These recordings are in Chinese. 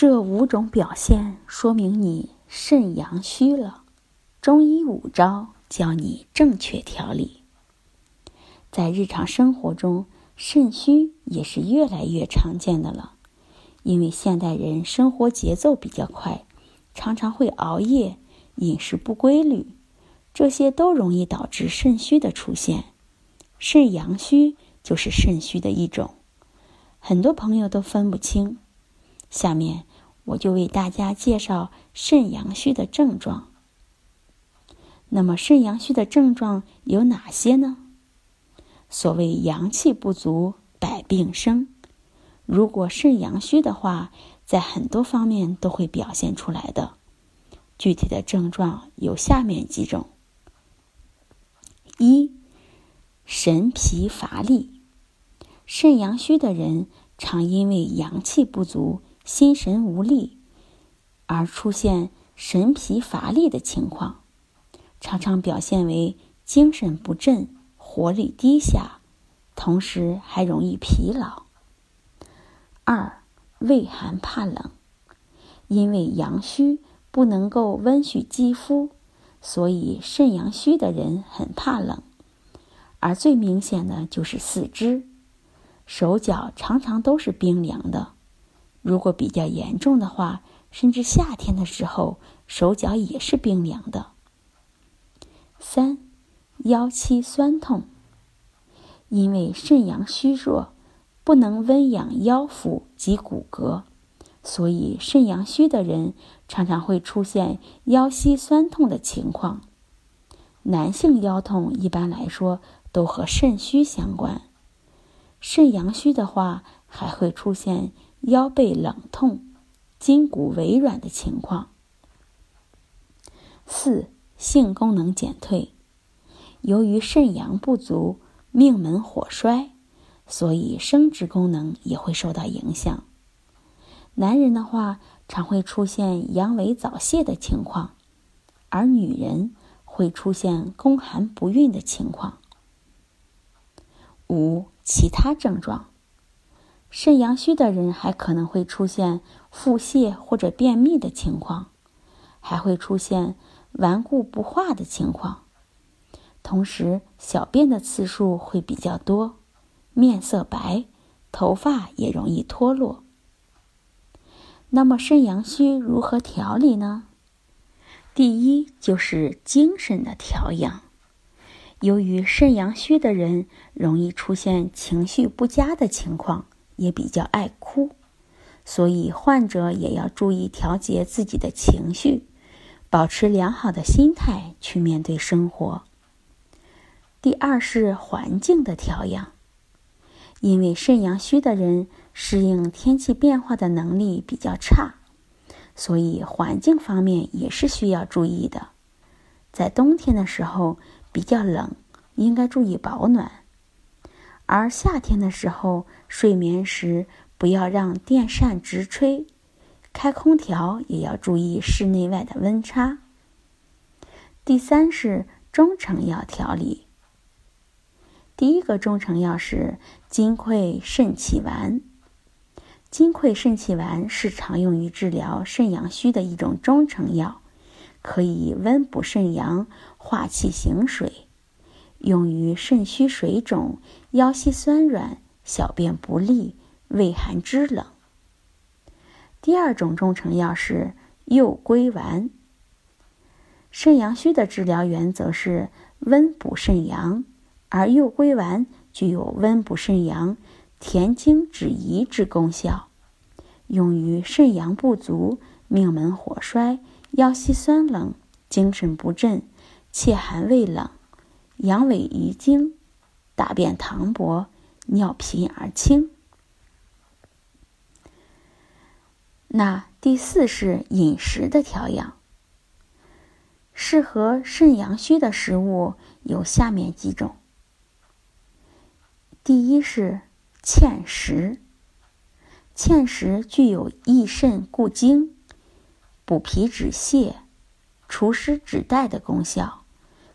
这五种表现说明你肾阳虚了，中医五招教你正确调理。在日常生活中，肾虚也是越来越常见的了，因为现代人生活节奏比较快，常常会熬夜、饮食不规律，这些都容易导致肾虚的出现。肾阳虚就是肾虚的一种，很多朋友都分不清。下面。我就为大家介绍肾阳虚的症状。那么，肾阳虚的症状有哪些呢？所谓阳气不足，百病生。如果肾阳虚的话，在很多方面都会表现出来的。具体的症状有下面几种：一、神疲乏力。肾阳虚的人常因为阳气不足。心神无力，而出现神疲乏力的情况，常常表现为精神不振、活力低下，同时还容易疲劳。二、畏寒怕冷，因为阳虚不能够温煦肌肤，所以肾阳虚的人很怕冷，而最明显的就是四肢、手脚常常都是冰凉的。如果比较严重的话，甚至夏天的时候手脚也是冰凉的。三，腰膝酸痛，因为肾阳虚弱，不能温养腰腹及骨骼，所以肾阳虚的人常常会出现腰膝酸痛的情况。男性腰痛一般来说都和肾虚相关，肾阳虚的话还会出现。腰背冷痛、筋骨微软的情况。四、性功能减退，由于肾阳不足，命门火衰，所以生殖功能也会受到影响。男人的话，常会出现阳痿早泄的情况，而女人会出现宫寒不孕的情况。五、其他症状。肾阳虚的人还可能会出现腹泻或者便秘的情况，还会出现顽固不化的情况，同时小便的次数会比较多，面色白，头发也容易脱落。那么肾阳虚如何调理呢？第一就是精神的调养。由于肾阳虚的人容易出现情绪不佳的情况。也比较爱哭，所以患者也要注意调节自己的情绪，保持良好的心态去面对生活。第二是环境的调养，因为肾阳虚的人适应天气变化的能力比较差，所以环境方面也是需要注意的。在冬天的时候比较冷，应该注意保暖。而夏天的时候，睡眠时不要让电扇直吹，开空调也要注意室内外的温差。第三是中成药调理。第一个中成药是金匮肾气丸。金匮肾气丸是常用于治疗肾阳虚的一种中成药，可以温补肾阳、化气行水。用于肾虚水肿、腰膝酸软、小便不利、畏寒肢冷。第二种中成药是右归丸。肾阳虚的治疗原则是温补肾阳，而右归丸具有温补肾阳、填精止遗之功效，用于肾阳不足、命门火衰、腰膝酸冷、精神不振、气寒畏冷。阳痿遗精，大便溏薄，尿频而清。那第四是饮食的调养。适合肾阳虚的食物有下面几种。第一是芡实，芡实具有益肾固精、补脾止泻、除湿止带的功效，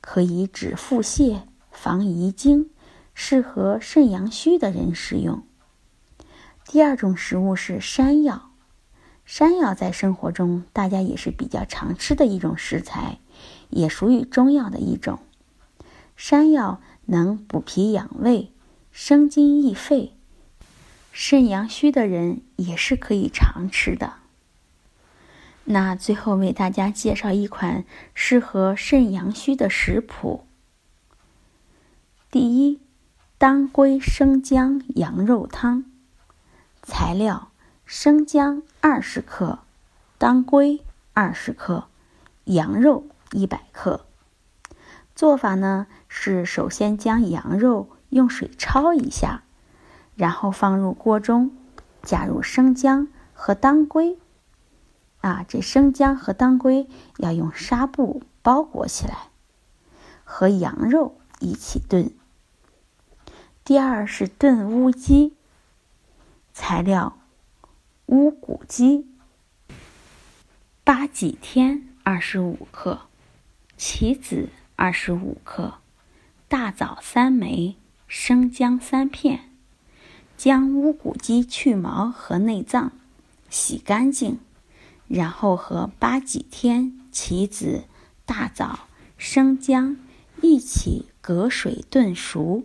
可以止腹泻、防遗精，适合肾阳虚的人食用。第二种食物是山药，山药在生活中大家也是比较常吃的一种食材，也属于中药的一种。山药能补脾养胃。生津益肺，肾阳虚的人也是可以常吃的。那最后为大家介绍一款适合肾阳虚的食谱。第一，当归生姜羊肉汤。材料：生姜二十克，当归二十克，羊肉一百克。做法呢是首先将羊肉。用水焯一下，然后放入锅中，加入生姜和当归。啊，这生姜和当归要用纱布包裹起来，和羊肉一起炖。第二是炖乌鸡。材料：乌骨鸡、八戟天二十五克，杞子二十五克，大枣三枚。生姜三片，将乌骨鸡去毛和内脏。洗干净，然后和八戟天、杞子、大枣、生姜一起隔水炖熟